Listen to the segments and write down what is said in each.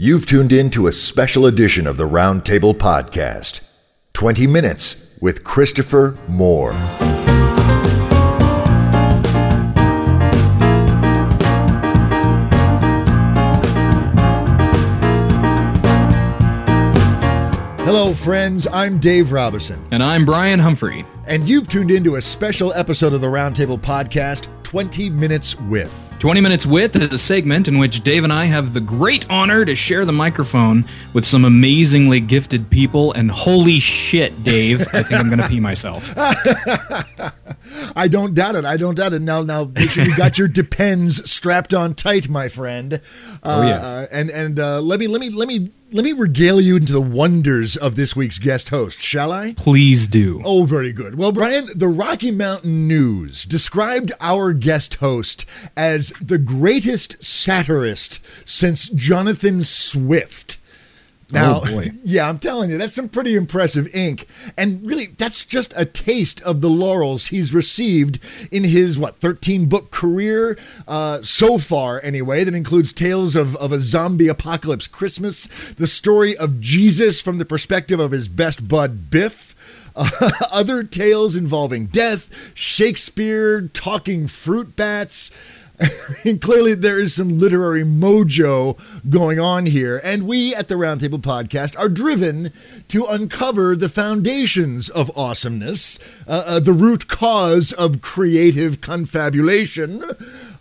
You've tuned in to a special edition of the Roundtable Podcast 20 Minutes with Christopher Moore. Hello, friends. I'm Dave Robison, And I'm Brian Humphrey. and you've tuned into a special episode of the Roundtable Podcast 20 Minutes with. 20 Minutes With is a segment in which Dave and I have the great honor to share the microphone with some amazingly gifted people. And holy shit, Dave, I think I'm going to pee myself. I don't doubt it. I don't doubt it. Now, now, make sure you got your depends strapped on tight, my friend. Uh, Oh, yes. uh, and and uh, let me let me let me let me regale you into the wonders of this week's guest host, shall I? Please do. Oh, very good. Well, Brian, the Rocky Mountain News described our guest host as the greatest satirist since Jonathan Swift. Now, Oh, yeah, I'm telling you, that's some pretty impressive ink. And really, that's just a taste of the laurels he's received in his, what, 13 book career uh, so far, anyway, that includes tales of, of a zombie apocalypse Christmas, the story of Jesus from the perspective of his best bud, Biff. Uh, other tales involving death, Shakespeare, talking fruit bats. And clearly, there is some literary mojo going on here. And we at the Roundtable Podcast are driven to uncover the foundations of awesomeness, uh, uh, the root cause of creative confabulation.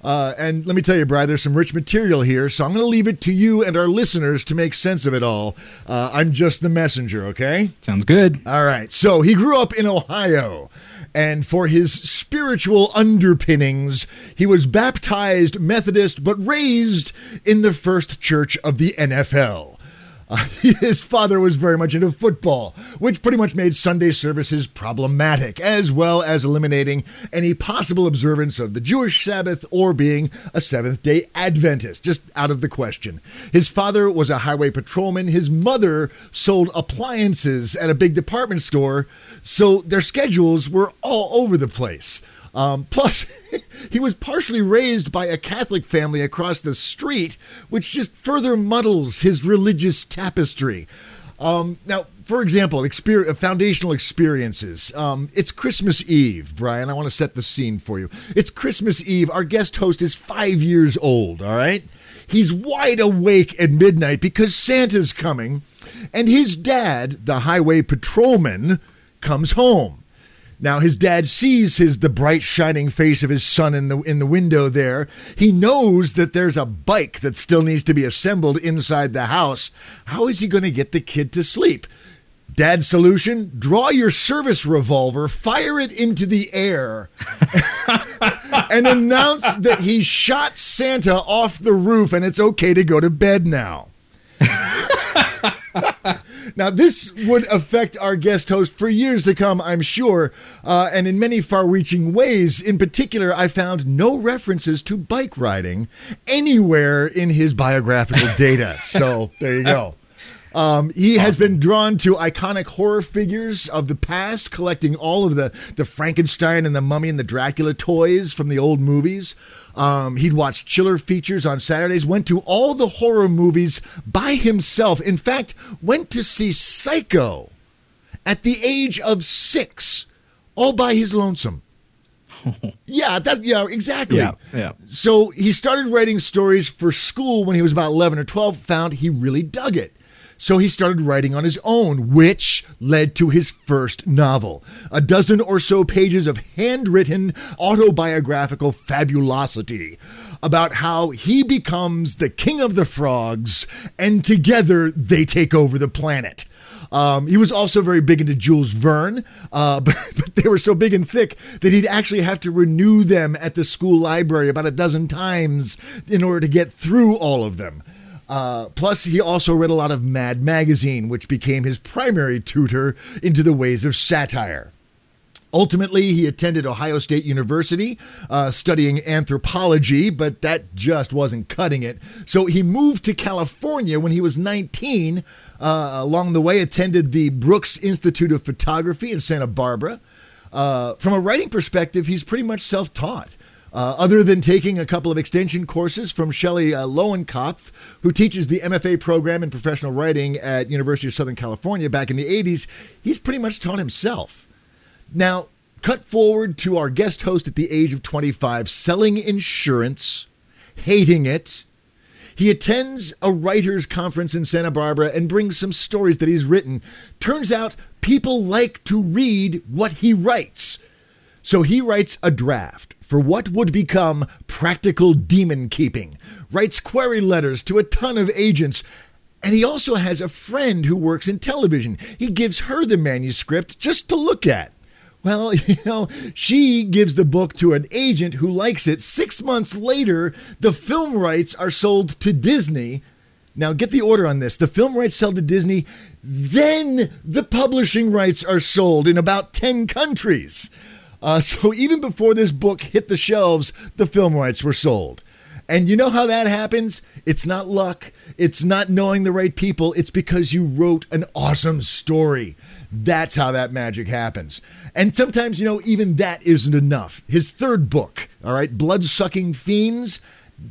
Uh, and let me tell you, Brad, there's some rich material here, so I'm going to leave it to you and our listeners to make sense of it all. Uh, I'm just the messenger, okay? Sounds good. All right. So he grew up in Ohio. And for his spiritual underpinnings, he was baptized Methodist, but raised in the first church of the NFL. Uh, his father was very much into football, which pretty much made Sunday services problematic, as well as eliminating any possible observance of the Jewish Sabbath or being a Seventh day Adventist, just out of the question. His father was a highway patrolman. His mother sold appliances at a big department store, so their schedules were all over the place. Um, plus, he was partially raised by a Catholic family across the street, which just further muddles his religious tapestry. Um, now, for example, exper- foundational experiences. Um, it's Christmas Eve, Brian. I want to set the scene for you. It's Christmas Eve. Our guest host is five years old, all right? He's wide awake at midnight because Santa's coming, and his dad, the highway patrolman, comes home. Now his dad sees his the bright shining face of his son in the in the window there. He knows that there's a bike that still needs to be assembled inside the house. How is he going to get the kid to sleep? Dad's solution: draw your service revolver, fire it into the air, and announce that he shot Santa off the roof and it's okay to go to bed now. Now, this would affect our guest host for years to come, I'm sure, uh, and in many far reaching ways. In particular, I found no references to bike riding anywhere in his biographical data. So there you go. Um, he has been drawn to iconic horror figures of the past, collecting all of the, the Frankenstein and the Mummy and the Dracula toys from the old movies. Um, he'd watch chiller features on Saturdays, went to all the horror movies by himself. In fact, went to see Psycho at the age of six, all by his lonesome. yeah, that yeah, exactly. Yeah, yeah. So he started writing stories for school when he was about 11 or 12, found he really dug it. So he started writing on his own, which led to his first novel. A dozen or so pages of handwritten autobiographical fabulosity about how he becomes the king of the frogs and together they take over the planet. Um, he was also very big into Jules Verne, uh, but, but they were so big and thick that he'd actually have to renew them at the school library about a dozen times in order to get through all of them. Uh, plus, he also read a lot of Mad Magazine, which became his primary tutor into the ways of satire. Ultimately, he attended Ohio State University uh, studying anthropology, but that just wasn't cutting it. So he moved to California when he was 19. Uh, along the way, attended the Brooks Institute of Photography in Santa Barbara. Uh, from a writing perspective, he's pretty much self taught. Uh, other than taking a couple of extension courses from Shelley uh, Lowenkopf, who teaches the MFA program in professional writing at University of Southern California back in the 80s, he's pretty much taught himself. Now, cut forward to our guest host at the age of 25, selling insurance, hating it. He attends a writers' conference in Santa Barbara and brings some stories that he's written. Turns out people like to read what he writes. So he writes a draft for what would become practical demon keeping, writes query letters to a ton of agents, and he also has a friend who works in television. He gives her the manuscript just to look at. Well, you know, she gives the book to an agent who likes it. Six months later, the film rights are sold to Disney. Now, get the order on this. The film rights sell to Disney, then the publishing rights are sold in about 10 countries. Uh, so even before this book hit the shelves, the film rights were sold. And you know how that happens? It's not luck. It's not knowing the right people. It's because you wrote an awesome story. That's how that magic happens. And sometimes, you know, even that isn't enough. His third book, all right, Blood Sucking Fiends,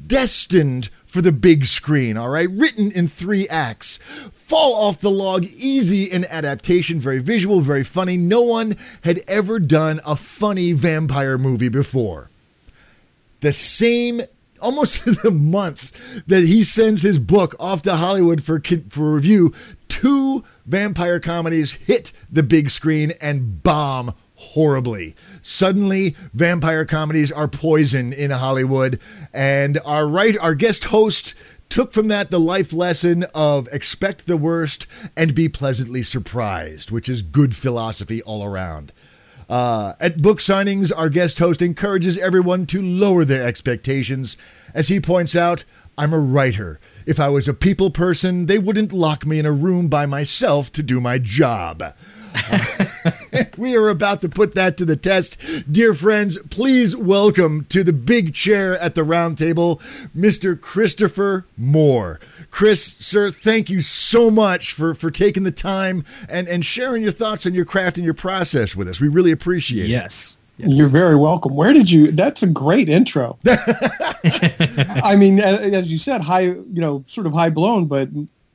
destined for the big screen, all right, written in three acts. Fall off the log, easy in adaptation, very visual, very funny. No one had ever done a funny vampire movie before. The same almost the month that he sends his book off to Hollywood for for review, two vampire comedies hit the big screen and bomb horribly. Suddenly, vampire comedies are poison in Hollywood, and our right our guest host took from that the life lesson of expect the worst and be pleasantly surprised, which is good philosophy all around. Uh, at book signings, our guest host encourages everyone to lower their expectations. As he points out, I'm a writer. If I was a people person, they wouldn't lock me in a room by myself to do my job. we are about to put that to the test. Dear friends, please welcome to the big chair at the round table, Mr. Christopher Moore. Chris, sir, thank you so much for, for taking the time and, and sharing your thoughts on your craft and your process with us. We really appreciate yes. it. Yes. You're very welcome. Where did you? That's a great intro. I mean, as you said, high, you know, sort of high blown, but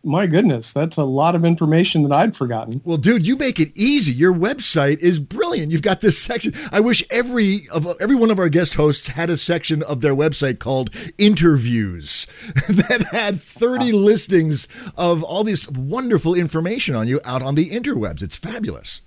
my goodness, that's a lot of information that I'd forgotten. Well, dude, you make it easy. Your website is brilliant. You've got this section. I wish every of every one of our guest hosts had a section of their website called interviews that had 30 listings of all this wonderful information on you out on the interwebs. It's fabulous.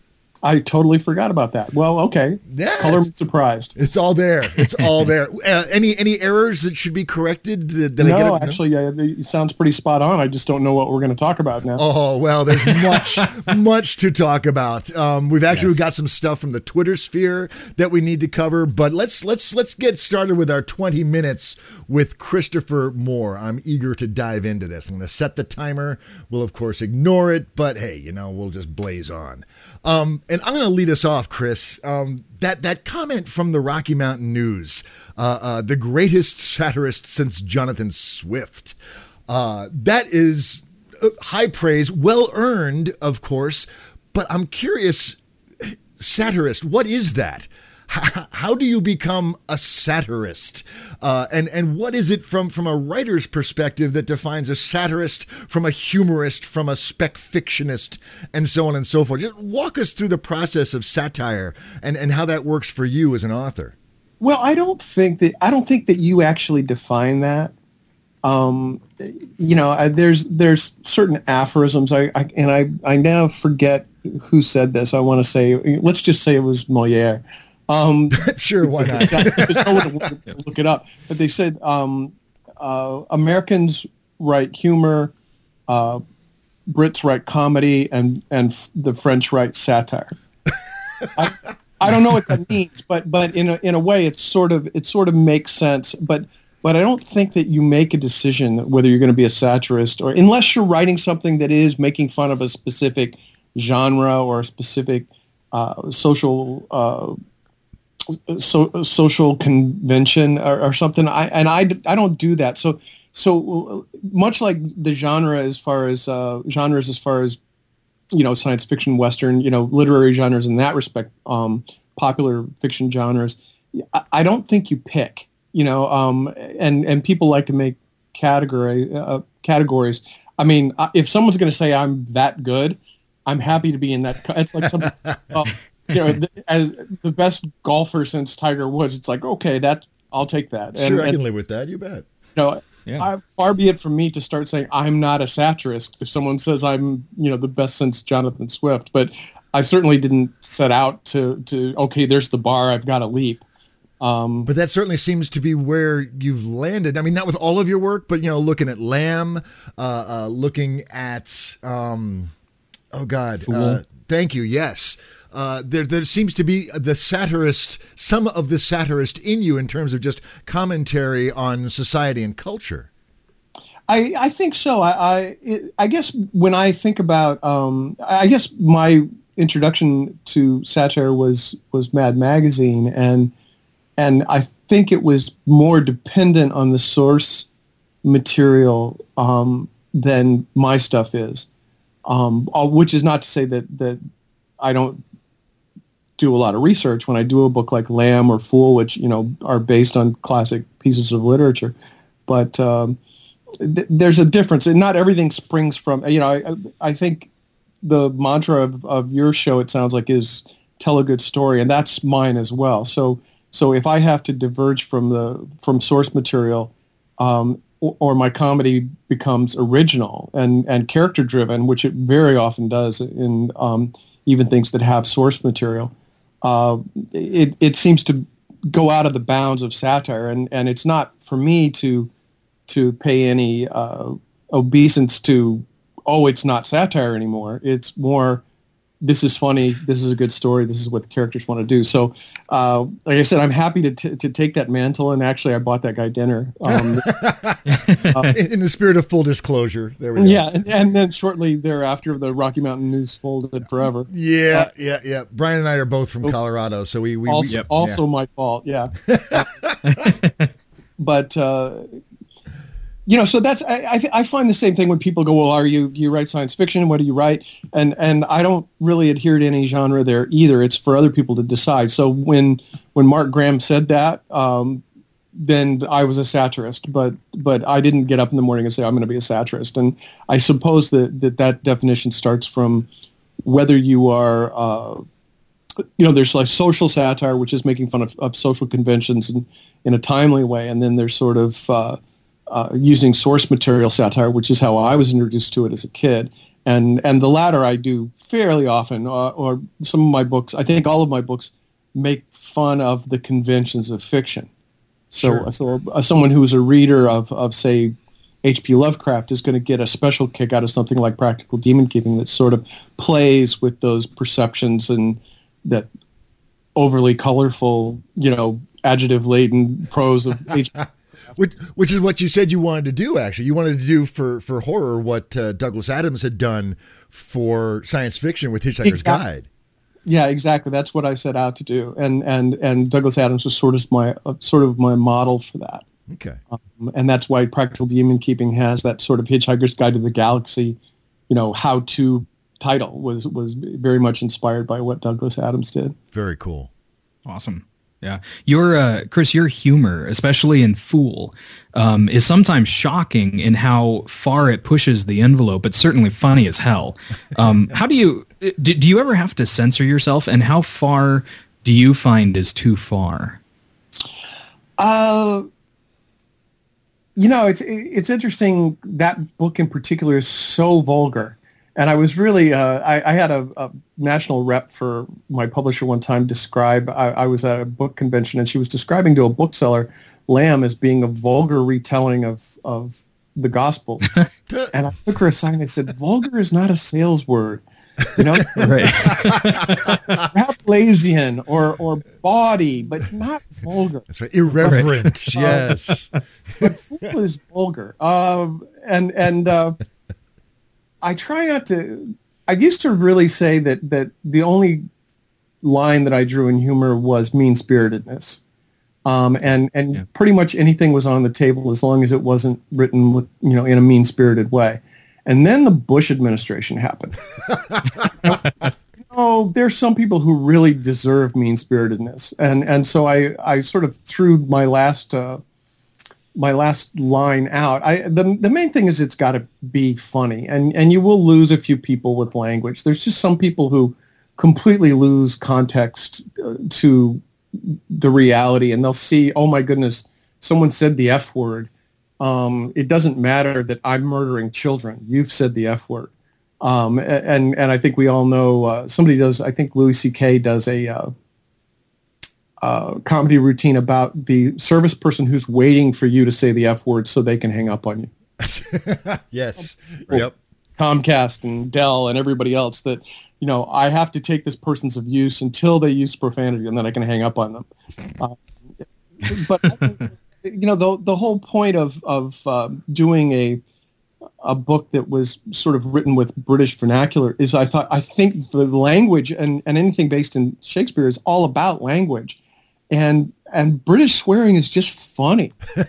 I totally forgot about that. Well, okay. Yeah, Color me surprised. It's all there. It's all there. Uh, any any errors that should be corrected? Did, did no, actually, no? Yeah, it sounds pretty spot on. I just don't know what we're going to talk about now. Oh well, there's much much to talk about. Um, we've actually yes. got some stuff from the Twitter sphere that we need to cover, but let's let's let's get started with our 20 minutes with Christopher Moore. I'm eager to dive into this. I'm going to set the timer. We'll of course ignore it, but hey, you know we'll just blaze on. Um, and I'm going to lead us off, Chris. Um, that that comment from the Rocky Mountain News, uh, uh, the greatest satirist since Jonathan Swift. Uh, that is uh, high praise, well earned, of course. But I'm curious, satirist, what is that? How do you become a satirist? Uh, and and what is it from from a writer's perspective that defines a satirist from a humorist, from a spec fictionist, and so on and so forth? Just walk us through the process of satire and and how that works for you as an author. Well, I don't think that I don't think that you actually define that. Um, you know, I, there's there's certain aphorisms. I, I and I I now forget who said this. I want to say let's just say it was Moliere um, sure, why not? look it up. But they said um, uh, Americans write humor, uh, Brits write comedy, and and f- the French write satire. I, I don't know what that means, but but in a in a way, it's sort of it sort of makes sense. But but I don't think that you make a decision whether you're going to be a satirist or unless you're writing something that is making fun of a specific genre or a specific uh, social uh, so, social convention or, or, something. I and I, I don't do that. So so much like the genre as far as uh, genres as far as you know science fiction, western, you know literary genres in that respect, um, popular fiction genres. I, I don't think you pick. You know, um, and and people like to make category uh, categories. I mean, uh, if someone's going to say I'm that good, I'm happy to be in that. It's like some, uh, you know, as the best golfer since Tiger Woods. It's like okay, that I'll take that. And, sure, I can live with that. You bet. You know, yeah. I, far be it from me to start saying I'm not a satirist if someone says I'm, you know, the best since Jonathan Swift. But I certainly didn't set out to to okay, there's the bar. I've got to leap. Um, but that certainly seems to be where you've landed. I mean, not with all of your work, but you know, looking at Lamb, uh, uh, looking at, um, oh God, uh, thank you. Yes, uh, there there seems to be the satirist, some of the satirist in you in terms of just commentary on society and culture. I, I think so. I I, I guess when I think about, um, I guess my introduction to satire was was Mad Magazine and and I think it was more dependent on the source material um, than my stuff is. Um, uh, which is not to say that that I don't do a lot of research when I do a book like Lamb or Fool, which you know are based on classic pieces of literature. But um, th- there's a difference, and not everything springs from. You know, I, I think the mantra of, of your show, it sounds like, is tell a good story, and that's mine as well. So so if I have to diverge from the from source material, um, or, my comedy becomes original and and character driven, which it very often does in um, even things that have source material, uh, it it seems to go out of the bounds of satire, and and it's not for me to to pay any uh, obeisance to oh it's not satire anymore. It's more this is funny. This is a good story. This is what the characters want to do. So, uh, like I said, I'm happy to, t- to take that mantle. And actually, I bought that guy dinner. Um, uh, in the spirit of full disclosure, there we go. Yeah, and, and, then shortly thereafter, the Rocky Mountain News folded forever. Yeah, uh, yeah, yeah. Brian and I are both from Colorado, so we, we also we, yep. also yeah. my fault. Yeah, but uh, you know, so that's I I, I, find the same thing when people go, well, are you you write science fiction? What do you write? And and I don't really adhere to any genre there either. It's for other people to decide. So when when Mark Graham said that, um, then I was a satirist, but but I didn't get up in the morning and say I'm going to be a satirist. And I suppose that that, that definition starts from whether you are. Uh, you know, there's like social satire, which is making fun of, of social conventions in, in a timely way, and then there's sort of uh, uh, using source material satire, which is how I was introduced to it as a kid. And, and the latter I do fairly often, uh, or some of my books, I think all of my books make fun of the conventions of fiction. So, sure. so uh, someone who's a reader of, of say, H.P. Lovecraft is going to get a special kick out of something like Practical Demon Keeping that sort of plays with those perceptions and that overly colorful, you know, adjective-laden prose of H.P which which is what you said you wanted to do. Actually, you wanted to do for for horror what uh, Douglas Adams had done for science fiction with Hitchhiker's exactly. Guide. Yeah, exactly. That's what I set out to do, and and and Douglas Adams was sort of my uh, sort of my model for that. Okay. Um, and that's why Practical Demon Keeping has that sort of Hitchhiker's Guide to the Galaxy, you know, how to title was was very much inspired by what Douglas Adams did. Very cool. Awesome. Yeah, your uh, Chris, your humor, especially in Fool, um, is sometimes shocking in how far it pushes the envelope. But certainly funny as hell. Um, how do you do, do? you ever have to censor yourself, and how far do you find is too far? Uh, you know, it's it's interesting. That book in particular is so vulgar and I was really uh, I, I, had a, a, national rep for my publisher one time describe I, I, was at a book convention and she was describing to a bookseller Lamb as being a vulgar retelling of of the Gospels, and I took her aside and I said, "Vulgar is not a sales word." You know, right? Lazian or or bawdy, but not vulgar. That's right. Irreverent, yes. but fool is vulgar. Um, and and uh, I try not to. I used to really say that that the only line that I drew in humor was mean spiritedness, um, and and yeah. pretty much anything was on the table as long as it wasn't written with you know in a mean spirited way. And then the Bush administration happened. you know, there's some people who really deserve mean spiritedness, and and so I I sort of threw my last. Uh, my last line out. I the the main thing is it's got to be funny, and and you will lose a few people with language. There's just some people who completely lose context uh, to the reality, and they'll see, oh my goodness, someone said the f word. Um, it doesn't matter that I'm murdering children. You've said the f word. Um, and and I think we all know uh, somebody does. I think Louis C.K. does a uh, uh, comedy routine about the service person who's waiting for you to say the F word so they can hang up on you. yes. Yep. Comcast and Dell and everybody else that, you know, I have to take this person's abuse until they use profanity and then I can hang up on them. Uh, but, you know, the, the whole point of, of uh, doing a, a book that was sort of written with British vernacular is I thought, I think the language and, and anything based in Shakespeare is all about language and and British swearing is just funny. you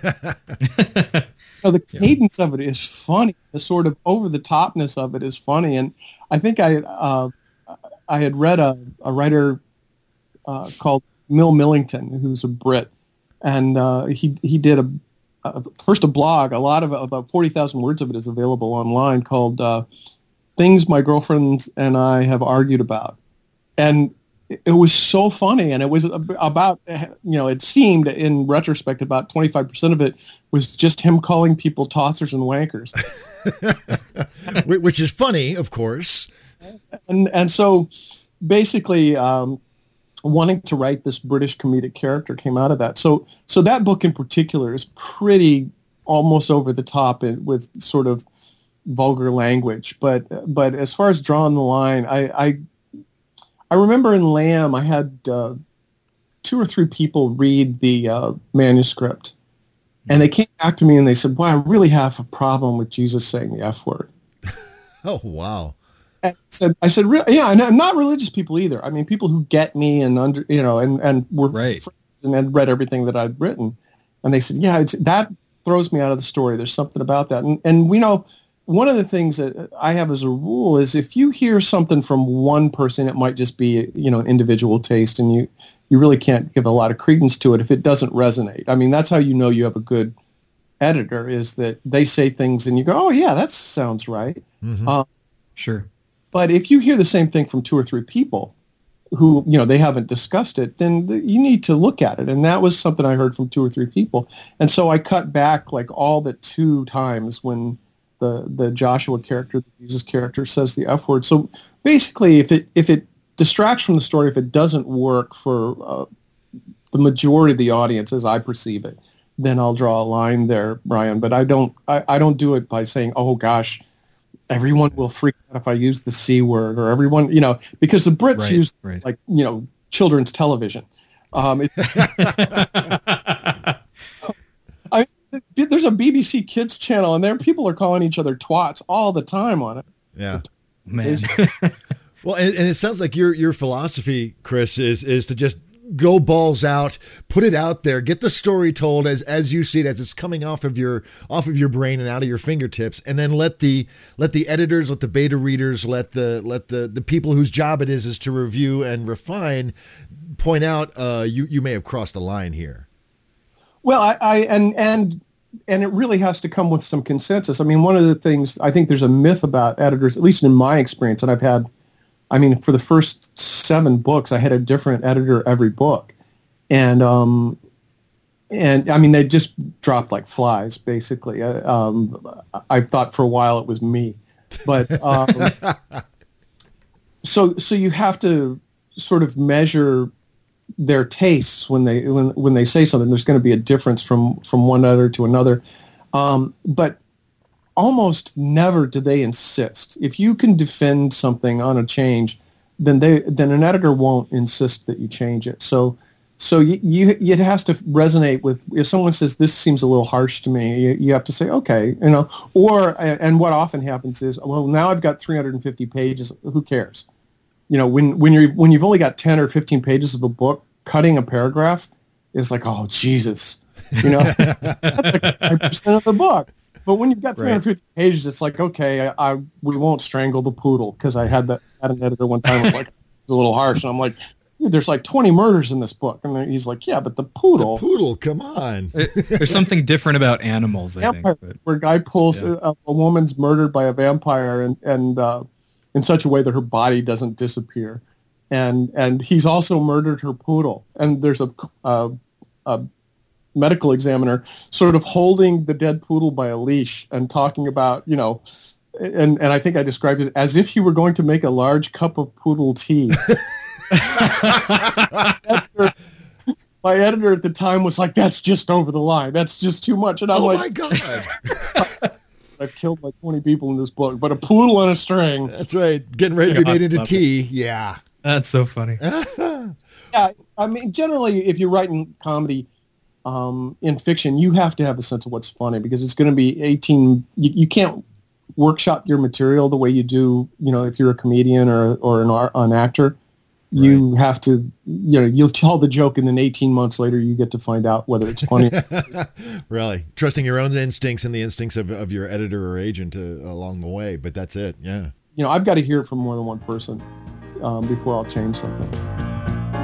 know, the cadence yeah. of it is funny. The sort of over the topness of it is funny. And I think I uh, I had read a, a writer uh, called Mil Millington, who's a Brit, and uh, he he did a, a, first a blog. A lot of about forty thousand words of it is available online called uh, "Things My Girlfriends and I Have Argued About," and it was so funny and it was about you know it seemed in retrospect about 25% of it was just him calling people tossers and wankers. Which is funny of course. And and so basically um, wanting to write this british comedic character came out of that. So so that book in particular is pretty almost over the top with sort of vulgar language. But but as far as drawing the line i i I remember in Lamb, I had uh, two or three people read the uh, manuscript, and they came back to me and they said, "Boy, I really have a problem with Jesus saying the F word." oh wow! And I said, "I said? Yeah, and not religious people either. I mean, people who get me and under, you know, and and were right. friends and had read everything that I'd written, and they said, "Yeah, that throws me out of the story. There's something about that." And and we know one of the things that I have as a rule is if you hear something from one person, it might just be you know an individual taste, and you you really can't give a lot of credence to it if it doesn't resonate. I mean, that's how you know you have a good editor is that they say things and you go, oh yeah, that sounds right. Mm-hmm. Um, sure. But if you hear the same thing from two or three people who you know they haven't discussed it, then you need to look at it. And that was something I heard from two or three people, and so I cut back like all but two times when the the Joshua character, the Jesus character, says the F word. So basically, if it if it distracts from the story, if it doesn't work for uh, the majority of the audience, as I perceive it, then I'll draw a line there, Brian. But I don't I, I don't do it by saying, oh gosh, everyone will freak out if I use the c word, or everyone, you know, because the Brits right, use right. like you know children's television. Um, there's a BBC Kids channel, and there people are calling each other twats all the time on it. Yeah, man. well, and, and, it sounds like your your philosophy, Chris, is is to just go balls out, put it out there, get the story told as as you see it, as it's coming off of your off of your brain and out of your fingertips, and then let the let the editors, let the beta readers, let the let the the people whose job it is is to review and refine, point out uh, you you may have crossed the line here. Well, I, I and and and it really has to come with some consensus. I mean, one of the things I think there's a myth about editors, at least in my experience, and I've had, I mean, for the first seven books, I had a different editor every book, and um, and I mean, they just dropped like flies, basically. I, uh, um, I thought for a while it was me, but um, so so you have to sort of measure their tastes when they when when they say something. There's going to be a difference from from one editor to another, um, but almost never do they insist. If you can defend something on a change, then they then an editor won't insist that you change it. So so you, you it has to resonate with if someone says this seems a little harsh to me you, you have to say okay you know or and what often happens is well now i've got 350 pages who cares you know, when when you're when you've only got ten or fifteen pages of a book, cutting a paragraph is like, oh Jesus, you know, that's five percent of the book. But when you've got 350 right. pages, it's like, okay, I, I, we won't strangle the poodle because I had that had an editor one time was like, it's a little harsh. And I'm like, there's like 20 murders in this book. And he's like, yeah, but the poodle. The poodle, come on. There's something different about animals, I vampire, think. But, where a guy pulls yeah. a, a, woman's murdered by a vampire and, and uh, in such a way that her body doesn't disappear. And, and he's also murdered her poodle. And there's a, a, a medical examiner sort of holding the dead poodle by a leash and talking about, you know, and, and I think I described it as if you were going to make a large cup of poodle tea. editor, my editor at the time was like, "That's just over the line. That's just too much." And I'm oh like, "My God." I've killed like 20 people in this book, but a poodle on a string. That's right. Getting ready to be made into tea. It. Yeah. That's so funny. yeah. I mean, generally, if you're writing comedy um, in fiction, you have to have a sense of what's funny because it's going to be 18. You, you, can't workshop your material the way you do, you know, if you're a comedian or, or an, an actor you have to you know you'll tell the joke and then 18 months later you get to find out whether it's funny really trusting your own instincts and the instincts of, of your editor or agent uh, along the way but that's it yeah you know i've got to hear it from more than one person um, before i'll change something.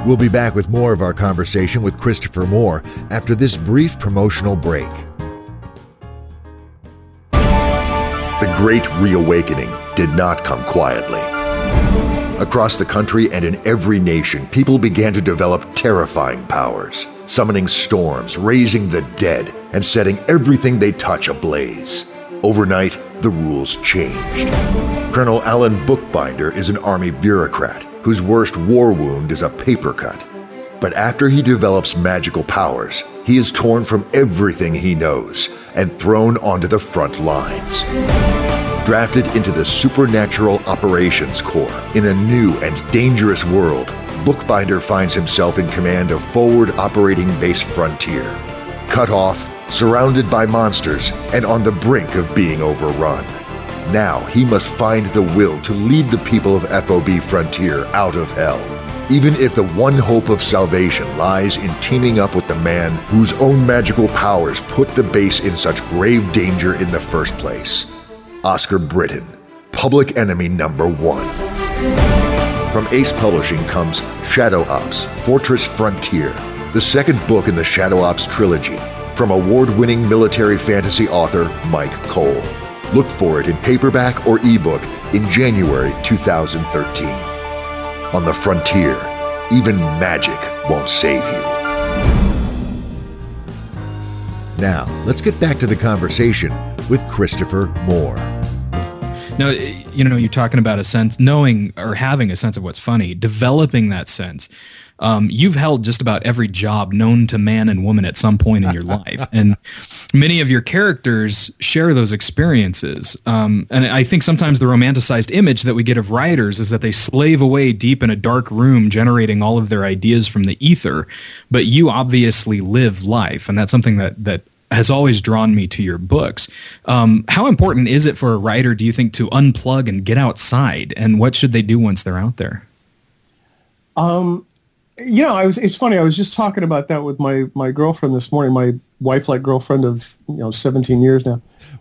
We'll be back with more of our conversation with christopher moore after this brief promotional break. The great reawakening did not come quietly. Across the country and in every nation, people began to develop terrifying powers, summoning storms, raising the dead, and setting everything they touch ablaze. Overnight, the rules changed. Colonel Alan Bookbinder is an army bureaucrat whose worst war wound is a paper cut. But after he develops magical powers, he is torn from everything he knows and thrown onto the front lines drafted into the Supernatural Operations Corps in a new and dangerous world, Bookbinder finds himself in command of Forward Operating Base Frontier. Cut off, surrounded by monsters, and on the brink of being overrun. Now he must find the will to lead the people of FOB Frontier out of hell, even if the one hope of salvation lies in teaming up with the man whose own magical powers put the base in such grave danger in the first place. Oscar Britton, Public Enemy Number One. From Ace Publishing comes Shadow Ops Fortress Frontier, the second book in the Shadow Ops trilogy, from award winning military fantasy author Myke Cole. Look for it in paperback or ebook in January 2013. On the frontier, even magic won't save you. Now, let's get back to the conversation with Christopher Moore. Now, you know, you're talking about a sense, knowing or having a sense of what's funny, developing that sense. Um, you've held just about every job known to man and woman at some point in your life. And many of your characters share those experiences. Um, and I think sometimes the romanticized image that we get of writers is that they slave away deep in a dark room generating all of their ideas from the ether. But you obviously live life. And that's something that, that has always drawn me to your books. Um, how important is it for a writer, do you think, to unplug and get outside? And what should they do once they're out there? Um, you know, I was. It's funny. I was just talking about that with my my girlfriend this morning. My wife, like girlfriend of you know, seventeen years now.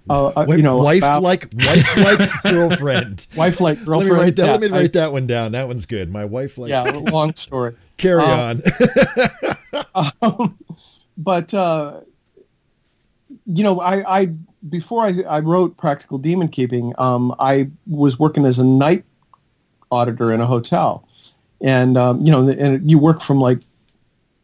Uh, uh you know, wife like wife like girlfriend. wife like girlfriend. Let me write that. Yeah, let me write I, that one down. That one's good. My wife like. Yeah, long story. Carry um, on. um, but uh, you know, I, I before I, I wrote Practical Demon Keeping, um, I was working as a night auditor in a hotel, and um, you know, and you work from like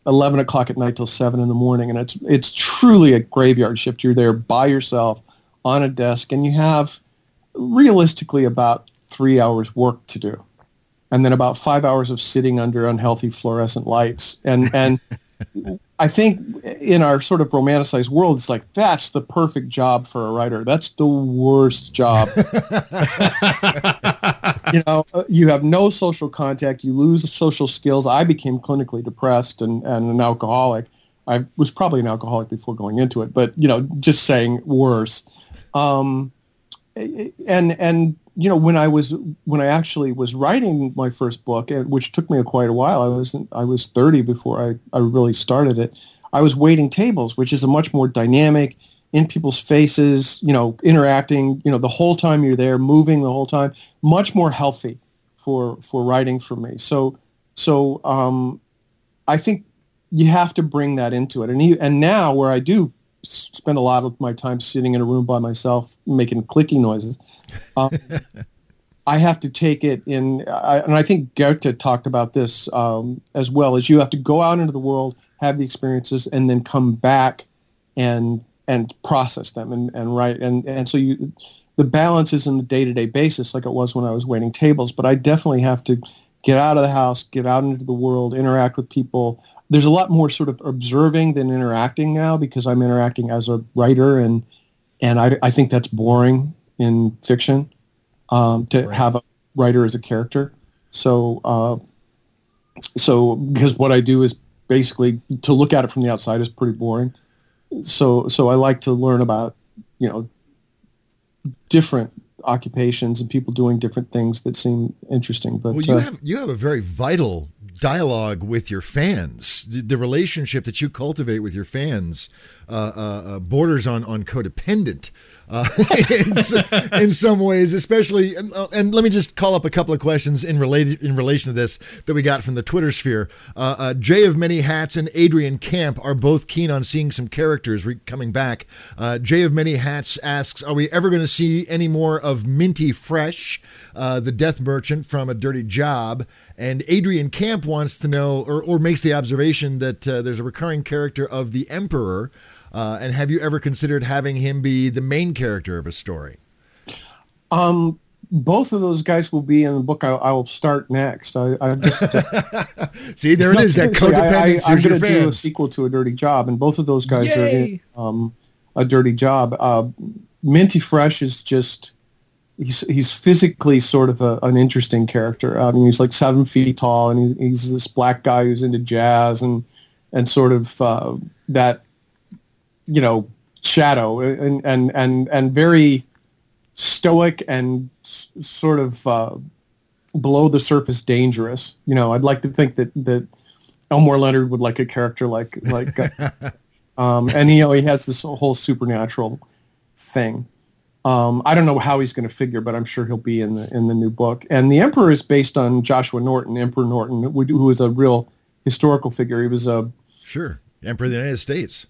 eleven o'clock at night till seven in the morning, and it's it's truly a graveyard shift. You're there by yourself on a desk, and you have realistically about three hours work to do, and then about five hours of sitting under unhealthy fluorescent lights, and and I think in our sort of romanticized world, it's like that's the perfect job for a writer. That's the worst job. you know, uh, you have no social contact. You lose social skills. I became clinically depressed and, and an alcoholic. I was probably an alcoholic before going into it, but you know, just saying worse. Um, and and you know, when I was when I actually was writing my first book, which took me quite a while, I was I was 30 before I, I really started it. I was waiting tables, which is a much more dynamic, in people's faces, you know, interacting, you know, the whole time you're there, moving the whole time, much more healthy for for writing for me. So so um, I think you have to bring that into it. And he, and now where I do spend a lot of my time sitting in a room by myself making clicking noises. Um, I have to take it in, I, and I think Goethe talked about this um, as well. As you have to go out into the world, have the experiences, and then come back and and process them and, and write. And and so you, the balance is in the day to day basis, like it was when I was waiting tables. But I definitely have to get out of the house, get out into the world, interact with people. There's a lot more sort of observing than interacting now because I'm interacting as a writer, and and I, I think that's boring in fiction um, to right. have a writer as a character. So, uh, so because what I do is basically to look at it from the outside is pretty boring. So, so I like to learn about, you know, different occupations and people doing different things that seem interesting. But well, you uh, have you have a very vital dialogue with your fans. The, the relationship that you cultivate with your fans uh, uh, uh borders on on codependent uh, in, some ways, especially. And, uh, and, let me just call up a couple of questions in related in relation to this that we got from the Twitter sphere. Uh, uh, Jay of Many Hats and Adrian Camp are both keen on seeing some characters re- coming back. Uh, Jay of Many Hats asks, "Are we ever going to see any more of Minty Fresh, uh, the Death Merchant from A Dirty Job?" And Adrian Camp wants to know, or, or makes the observation that there's a recurring character of the Emperor. Uh, and have you ever considered having him be the main character of a story? Um, both of those guys will be in the book I, I will start next. I, I just uh, see there it is. That codependence. I, am going to do a sequel to a Dirty Job, and both of those guys Yay. are in um, a Dirty Job. Uh, Minty Fresh is just he's he's physically sort of a, an interesting character. I mean, he's like seven feet tall, and he's, he's this black guy who's into jazz and and sort of uh, that you know, shadow and and and and very stoic and s- sort of uh, below the surface dangerous. You know, I'd like to think that that Elmore Leonard would like a character like like, uh, um, and you know he has this whole supernatural thing. Um, I don't know how he's going to figure, but I'm sure he'll be in the in the new book. And the Emperor is based on Joshua Norton, Emperor Norton, who was a real historical figure. He was a sure Emperor of the United States.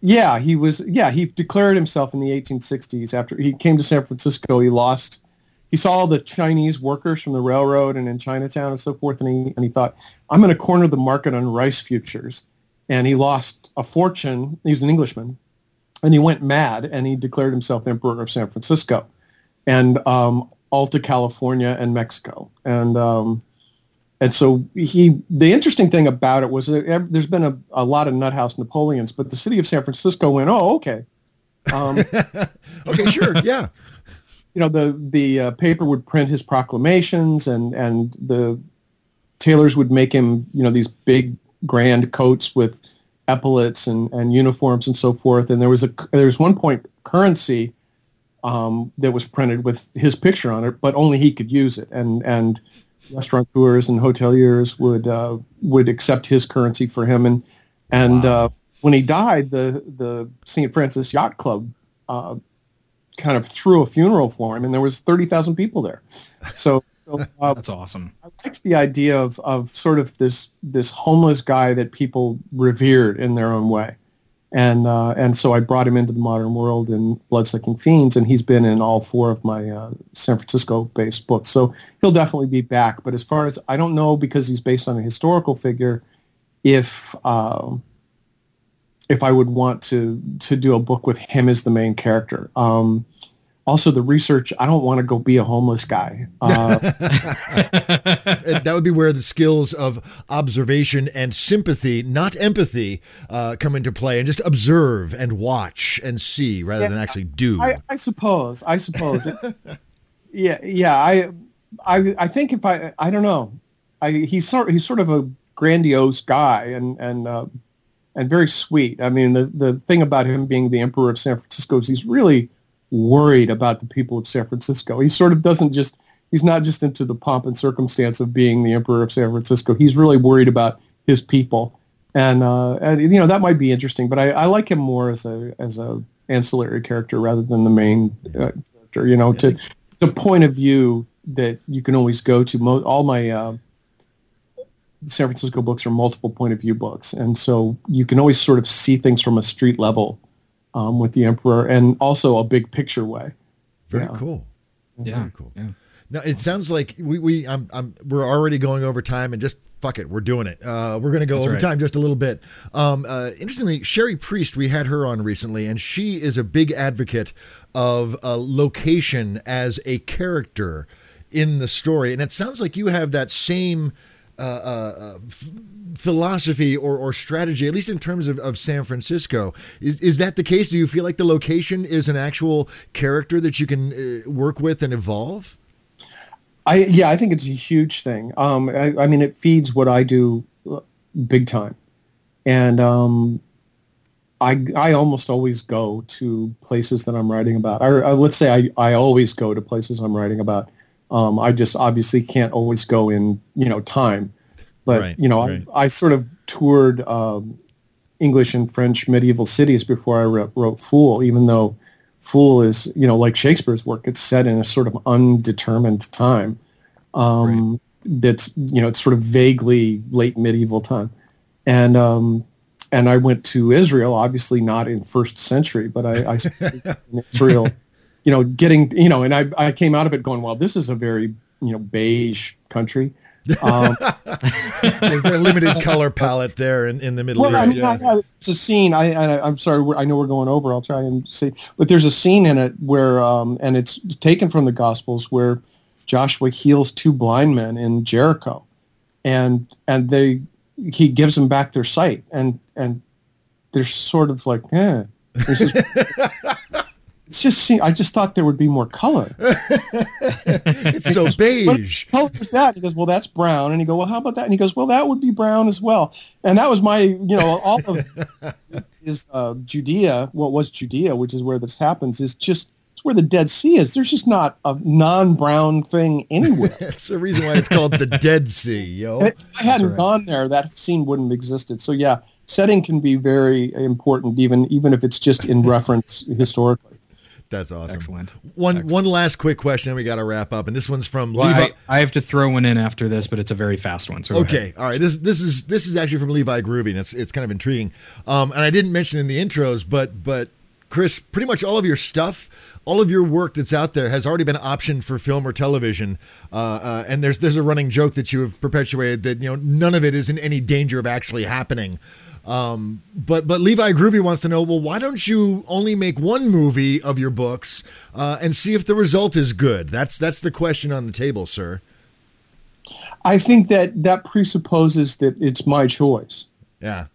Yeah, he was. Yeah, he declared himself in the 1860s. After he came to San Francisco, he lost. He saw the Chinese workers from the railroad and in Chinatown and so forth, and he and he thought, I'm going to corner the market on rice futures. And he lost a fortune. He's an Englishman, and he went mad, and he declared himself emperor of San Francisco, and um, Alta California and Mexico, and um, and so he the interesting thing about it was that there's been a, a lot of nuthouse napoleons but the city of san francisco went oh okay. Um, okay sure yeah. You know the the uh, paper would print his proclamations and and the tailors would make him you know these big grand coats with epaulets and, and uniforms and so forth. And there was a there was one point currency um, that was printed with his picture on it but only he could use it. And and restaurateurs and hoteliers would uh, would accept his currency for him. And and wow. uh, when he died, the the St. Francis Yacht Club uh, kind of threw a funeral for him, and there was thirty thousand people there. So. so uh, That's awesome. I liked the idea of, of sort of this this homeless guy that people revered in their own way and uh, and so I brought him into the modern world in Bloodsucking Fiends, and he's been in all four of my uh, San Francisco-based books. So he'll definitely be back. But as far as I don't know, because he's based on a historical figure, if uh, if I would want to to do a book with him as the main character. Um, also the research i don't want to go be a homeless guy. Uh, that would be where the skills of observation and sympathy not empathy uh, come into play and just observe and watch and see rather yeah, than actually do. I, I suppose i suppose. Yeah yeah I, I i think if i i don't know. I he's sort he's sort of a grandiose guy and and uh, and very sweet. I mean the the thing about him being the emperor of san francisco is he's really worried about the people of San Francisco. He sort of doesn't just he's not just into the pomp and circumstance of being the emperor of San Francisco. He's really worried about his people, and uh, and you know that might be interesting. But I, I like him more as a as a ancillary character rather than the main uh, character. You know, to the point of view that you can always go to. Mo- all my uh, San Francisco books are multiple point of view books, and so you can always sort of see things from a street level um, with the emperor, and also a big picture way. Very Yeah. cool. Yeah. Very cool. Yeah. Now it sounds like we we I'm, I'm we're already going over time and just fuck it, we're doing it. Uh, we're going to go That's over right. time just a little bit. Um, uh, interestingly, Cherie Priest, we had her on recently, and she is a big advocate of uh, location as a character in the story, and it sounds like you have that same. Uh, uh, f- philosophy or, or strategy, at least in terms of, of San Francisco. Is, is that the case? Do you feel like the location is an actual character that you can uh, work with and evolve? I yeah, I think it's a huge thing. Um, I, I mean, it feeds what I do uh, big time, and um, I I almost always go to places that I'm writing about. Or uh, let's say I I always go to places I'm writing about. Um, I just obviously can't always go in you know time, but Right, you know right. I, I sort of toured um, English and French medieval cities before I wrote, wrote Fool, even though Fool is, you know, like Shakespeare's work, it's set in a sort of undetermined time. Um, That's, you know, it's sort of vaguely late medieval time. And, um, and I went to Israel, obviously not in first century, but I, I spent in Israel, you know, getting, you know, and I, I came out of it going, well, this is a very, you know, beige country. Um, very limited color palette there in, in the Middle well, I East. mean, I, I, it's a scene. I, I, I'm sorry. I know we're going over. I'll try and see. but there's a scene in it where, um, and it's taken from the Gospels, where Joshua heals two blind men in Jericho, and and they he gives them back their sight, and and they're sort of like, eh. This is- It's just I just thought there would be more color. it's so beige. What color is that? He goes, well, that's brown. And he go, well, how about that? And he goes, well, that would be brown as well. And that was my, you know, all of is uh, Judea, what was Judea, which is where this happens, is just it's where the Dead Sea is. There's just not a non-brown thing anywhere. That's the reason why it's called the Dead Sea, yo. if I hadn't gone there, that scene wouldn't have existed. So yeah, setting can be very important, even even if it's just in reference historically. That's awesome. Excellent. One one last quick question, we got to wrap up. And this one's from Well, Levi. I, I have to throw one in after this, but it's a very fast one. So. Okay, all right. This this is this is actually from Levi Groovy, and it's it's kind of intriguing. Um, and I didn't mention in the intros, but but Chris, pretty much all of your stuff, all of your work that's out there has already been optioned for film or television. Uh, uh, and there's there's a running joke that you have perpetuated that you know none of it is in any danger of actually happening. Um, but but Levi Groovy wants to know, well, why don't you only make one movie of your books uh, and see if the result is good? That's that's the question on the table, sir. I think that that presupposes that it's my choice. Yeah.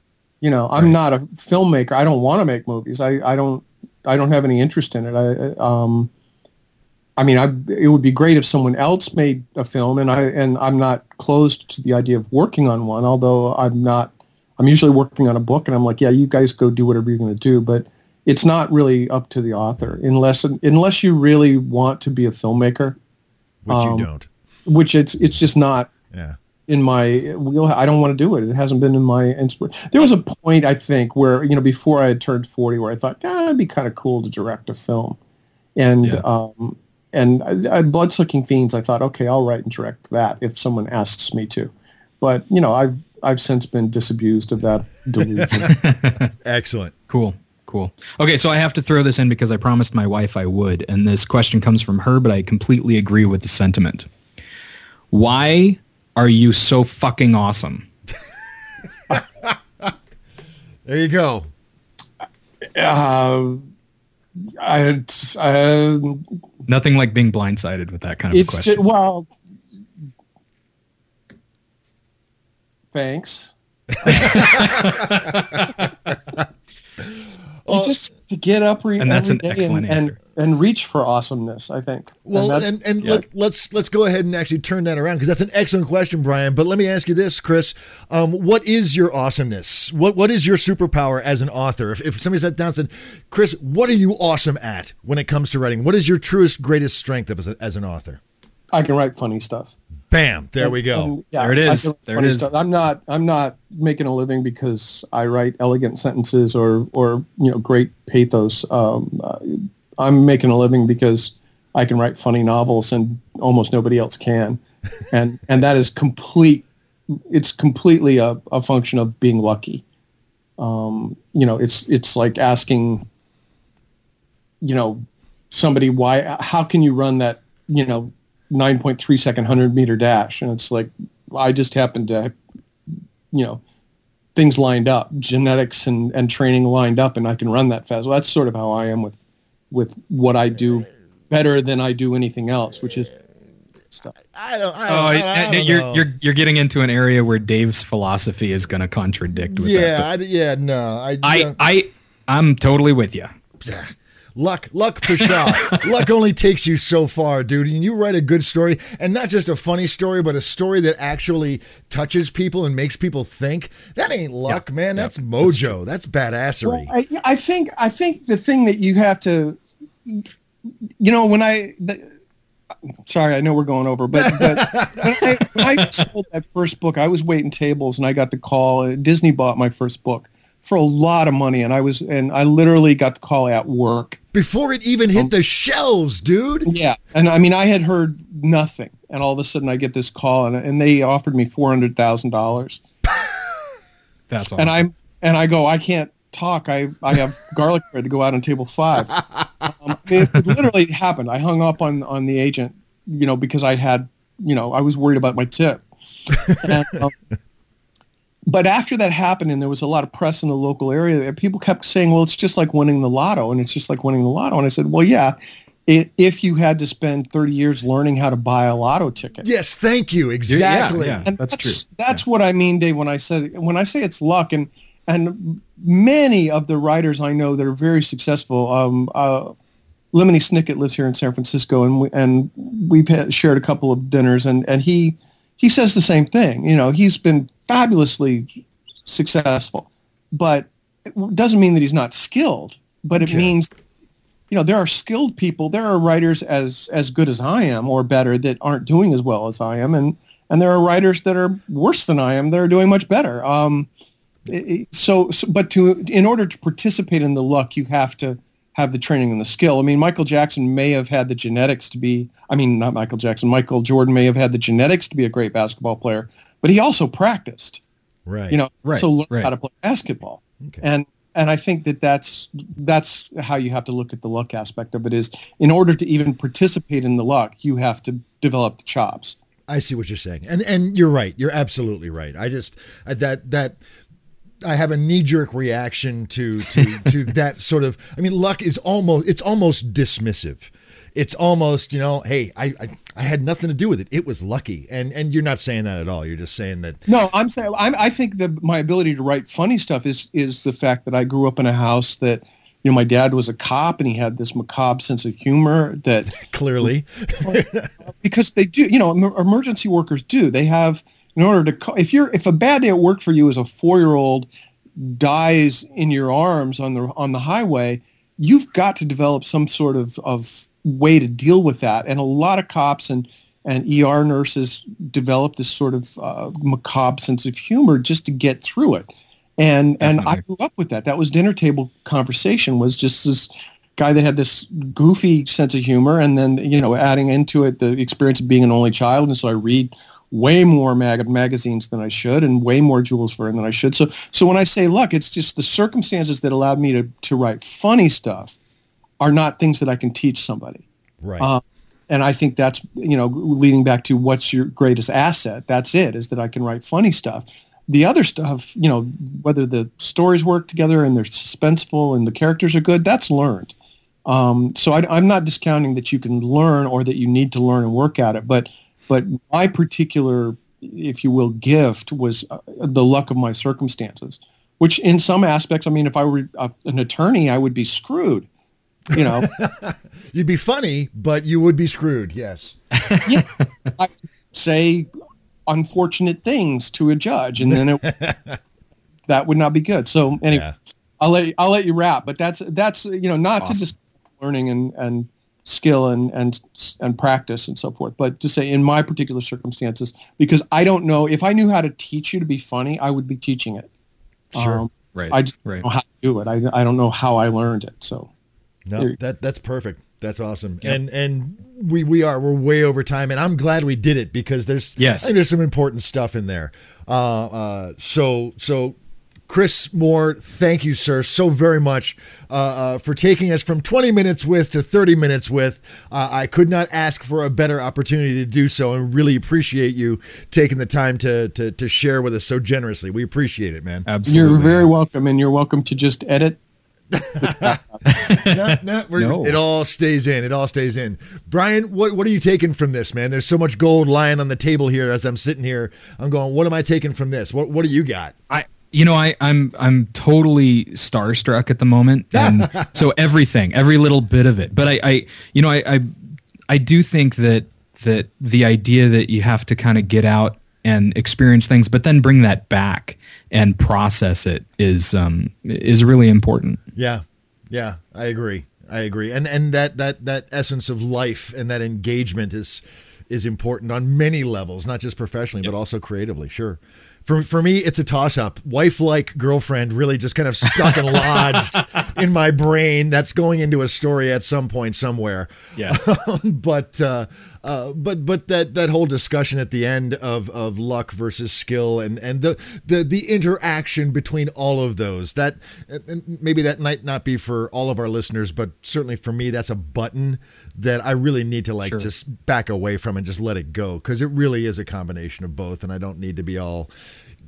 you know i'm not a filmmaker i don't want to make movies i, I don't i don't have any interest in it i um i mean i it would be great if someone else made a film and i and i'm not closed to the idea of working on one although i'm not i'm usually working on a book and i'm like yeah you guys go do whatever you're going to do but it's not really up to the author unless unless you really want to be a filmmaker Which Um, you don't. which it's it's just not Yeah. in my wheel. I don't want to do it. It hasn't been in my inspiration. There was a point I think where you know before I had turned forty, where I thought, ah, it'd be kind of cool to direct a film, and Yeah. um, and I, I, Bloodsucking Fiends. I thought, okay, I'll write and direct that if someone asks me to, but you know, I've I've since been disabused of that delusion. Excellent. Cool. Cool. Okay, so I have to throw this in because I promised my wife I would, and this question comes from her, but I completely agree with the sentiment. Why are you so fucking awesome? There you go. uh, I, uh, Nothing like being blindsided with that kind of it's question. just well. Thanks. Well, you just get up re- And that's every an day excellent and, answer. And, and reach for awesomeness. I think. Well, that's- and, and yeah. let, let's let's go ahead and actually turn that around because that's an excellent question, Brian. But let me ask you this, Chris: um, What is your awesomeness? What what is your superpower as an author? If, if somebody sat down and said, "Chris, what are you awesome at when it comes to writing? What is your truest, greatest strength of as, a, as an author?" I can write funny stuff. Bam! There we go. And, yeah, There it is. There it is. Stuff. I'm not. I'm not making a living because I write elegant sentences or or you know great pathos. Um, uh, I'm making a living because I can write funny novels and almost nobody else can. And, and that is complete, it's completely a, a function of being lucky. Um, you know, it's, it's like asking, you know, somebody why, how can you run that, you know, 9.3 second 100 meter dash? And it's like, I just happened to, you know, things lined up, genetics and, and training lined up, and I can run that fast. Well, that's sort of how I am with with what I do better than I do anything else, which is stuff. I don't. I don't, oh, I, I don't you're know. you're you're getting into an area where Dave's philosophy is going to contradict with yeah, that. I, yeah, no, I, I, I, I'm totally with you. Luck, luck, Pshaw. luck only takes you so far, dude. And you write a good story, and not just a funny story, but a story that actually touches people and makes people think. That ain't luck, yep. man. That's yep. mojo. That's, That's badassery. Well, I, I, think. I think the thing that you have to, you know, when I. The, sorry, I know we're going over, but, but when, I, when I sold that first book, I was waiting tables, and I got the call. Disney bought my first book for a lot of money, and I was, and I literally got the call at work before it even hit um, the shelves, dude. Yeah, and I mean, I had heard nothing, and all of a sudden, I get this call, and, and they offered me four hundred thousand dollars. That's awesome. and I'm and I go, I can't talk. I I have garlic bread to go out on table five. Um, it, it literally happened. I hung up on on the agent, you know, because I had, you know, I was worried about my tip. And, um, but after that happened and there was a lot of press in the local area, people kept saying, well, it's just like winning the lotto and it's just like winning the lotto. And I said, well, yeah, if you had to spend 30 years learning how to buy a lotto ticket. Yes, thank you. Exactly. Yeah, yeah and that's, that's, true. That's yeah. what I mean, Dave, when I said, when I say it's luck and, and many of the writers I know that are very successful, um, uh, Lemony Snicket lives here in San Francisco and we, and we've had, shared a couple of dinners and, and he, he says the same thing. You know, he's been fabulously successful, but it doesn't mean that he's not skilled. But it means, you know, there are skilled people. There are writers as as good as I am or better that aren't doing as well as I am, and and there are writers that are worse than I am that are doing much better. Um, so, so, but to in order to participate in the luck, you have to have the training and the skill. I mean, Michael Jackson may have had the genetics to be, I mean, not Michael Jackson, Michael Jordan may have had the genetics to be a great basketball player, but he also practiced. Right. You know, right. so learn right. how to play basketball. Okay. And and I think that that's that's how you have to look at the luck aspect of it is in order to even participate in the luck, you have to develop the chops. I see what you're saying. And and you're right. You're absolutely right. I just that that I have a knee jerk reaction to to to that sort of. I mean, luck is almost it's almost dismissive. It's almost you know, hey, I, I I had nothing to do with it. It was lucky, and and you're not saying that at all. You're just saying that. No, I'm saying I'm, I think that my ability to write funny stuff is is the fact that I grew up in a house that you know, my dad was a cop and he had this macabre sense of humor that clearly because they do, you know, emergency workers do. They have in order to call, if you're if a bad day at work for you as a four year old dies in your arms on the on the highway, you've got to develop some sort of of way to deal with that. And a lot of cops and and ER nurses develop this sort of uh, macabre sense of humor just to get through it. And Definitely. and I grew up with that. That was dinner table conversation was just this guy that had this goofy sense of humor and then you know adding into it the experience of being an only child and so I read way more mag- magazines than I should and way more Jules Verne than I should. So, so when I say luck, it's just the circumstances that allowed me to, to write funny stuff are not things that I can teach somebody. Right. Uh, and I think that's, you know, leading back to what's your greatest asset. That's it, is that I can write funny stuff. The other stuff, you know, whether the stories work together and they're suspenseful and the characters are good, that's learned. Um, so I, I'm not discounting that you can learn or that you need to learn and work at it, but but my particular, if you will, gift was uh, the luck of my circumstances, which in some aspects, I mean, if I were a, an attorney, I would be screwed. You know, you'd be funny, but you would be screwed. Yes. yeah. I say unfortunate things to a judge, and then it, that would not be good. So anyway, yeah. I'll let I'll let you wrap. But that's that's you know not awesome. to just learning and and skill and and and practice and so forth. But to say in my particular circumstances, because I don't know if I knew how to teach you to be funny, I would be teaching it. Sure. Um, right. I just right. don't know how to do it. I I don't know how I learned it. So no, that that's perfect. That's awesome. Yep. And and we we are we're way over time, and I'm glad we did it because there's yes, there's some important stuff in there. Uh, uh, so so Chris Moore, thank you, sir, so very much uh, uh, for taking us from 20 minutes with to 30 minutes with. Uh, I could not ask for a better opportunity to do so, and really appreciate you taking the time to, to to share with us so generously. We appreciate it, man. Absolutely, you're very welcome, and you're welcome to just edit no, no, no, It all stays in. It all stays in. Brian, what what are you taking from this, man? There's so much gold lying on the table here as I'm sitting here. I'm going, what am I taking from this? What what do you got? I you know, I, I'm I'm totally starstruck at the moment, and so everything, every little bit of it. But I, I you know, I, I I do think that that the idea that you have to kind of get out and experience things, but then bring that back and process it is um, is really important. Yeah, yeah, I agree. I agree. And and that that that essence of life and that engagement is is important on many levels, not just professionally, yes. but also creatively. Sure for for me, it's a toss up. Wife like girlfriend really just kind of stuck and lodged in my brain. That's going into a story at some point somewhere. Yeah. but uh, uh, but but that that whole discussion at the end of of luck versus skill and and the the the interaction between all of those that maybe that might not be for all of our listeners, but certainly for me, that's a button that I really need to like sure. just back away from and just let it go because it really is a combination of both, and I don't need to be all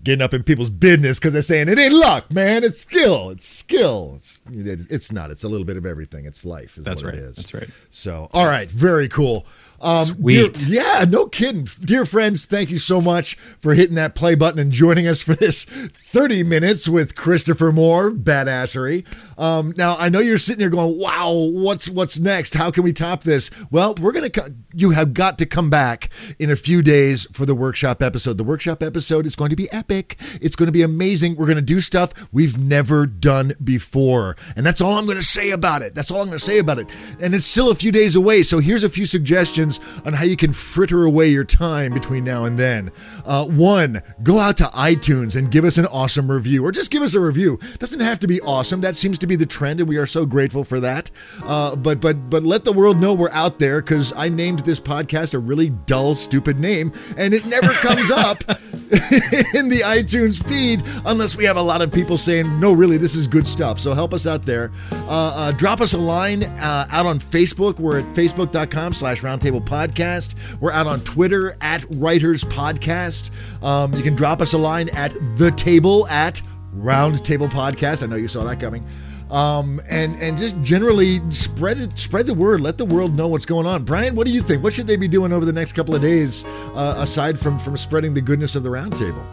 getting up in people's business because they're saying it ain't luck, man. It's skill. It's skill. It's, it's not. It's a little bit of everything. It's life. That's right. It is. That's right. So, all right, very cool. Um, Sweet. Dear, yeah, no kidding. Dear friends, thank you so much for hitting that play button and joining us for this 30 minutes with Christopher Moore, badassery. Um, now, I know you're sitting here going, wow, what's what's next? How can we top this? Well, we're going to, you have got to come back in a few days for the workshop episode. The workshop episode is going to be epic. It's going to be amazing. We're going to do stuff we've never done before. And that's all I'm going to say about it. That's all I'm going to say about it. And it's still a few days away. So here's a few suggestions on how you can fritter away your time between now and then. Uh, one, go out to iTunes and give us an awesome review, or just give us a review. Doesn't have to be awesome. That seems to be the trend, and we are so grateful for that. Uh, but but but let the world know we're out there because I named this podcast a really dull, stupid name, and it never comes up in the iTunes feed unless we have a lot of people saying, "No, really, this is good stuff." So help us out there. Uh, uh drop us a line uh, out on Facebook. We're at facebook.com/slash roundtable Podcast. We're out on Twitter at Writers Podcast. Um, you can drop us a line at the table at Roundtable Podcast. I know you saw that coming. Um, and and just generally spread it, spread the word. Let the world know what's going on. Brian, what do you think? What should they be doing over the next couple of days, uh, aside from from spreading the goodness of the roundtable?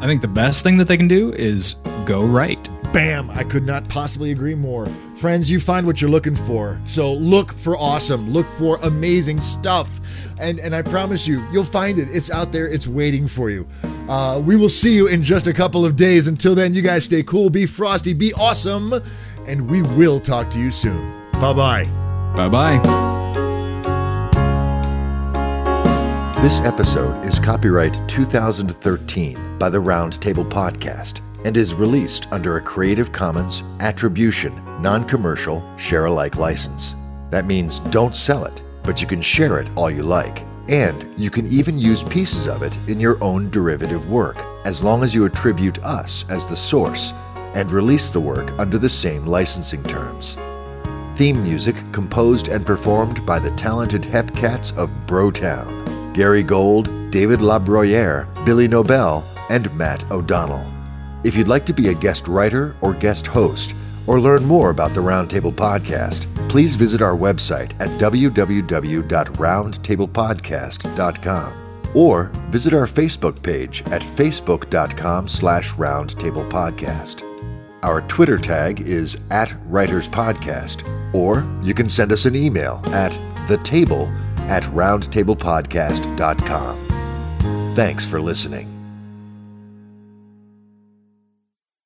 I think the best thing that they can do is go write. Bam! I could not possibly agree more. Friends, you find what you're looking for. So look for awesome, look for amazing stuff. And, and I promise you, you'll find it. It's out there, it's waiting for you. Uh, we will see you in just a couple of days. Until then, you guys stay cool, be frosty, be awesome, and we will talk to you soon. Bye bye. Bye bye. This episode is copyright 2013 by the Roundtable Podcast and is released under a Creative Commons Attribution, Non Commercial, Share Alike license. That means don't sell it, but you can share it all you like. And you can even use pieces of it in your own derivative work, as long as you attribute us as the source and release the work under the same licensing terms. Theme music composed and performed by the talented Hepcats of Brotown Gary Gold, David LaBruyere, Billy Nobel, and Matt O'Donnell. If you'd like to be a guest writer or guest host, or learn more about the Roundtable Podcast, please visit our website at www.roundtablepodcast.com or visit our Facebook page at facebook.com slash roundtablepodcast. Our Twitter tag is at Writers Podcast, or you can send us an email at thetable at roundtablepodcast.com. Thanks for listening.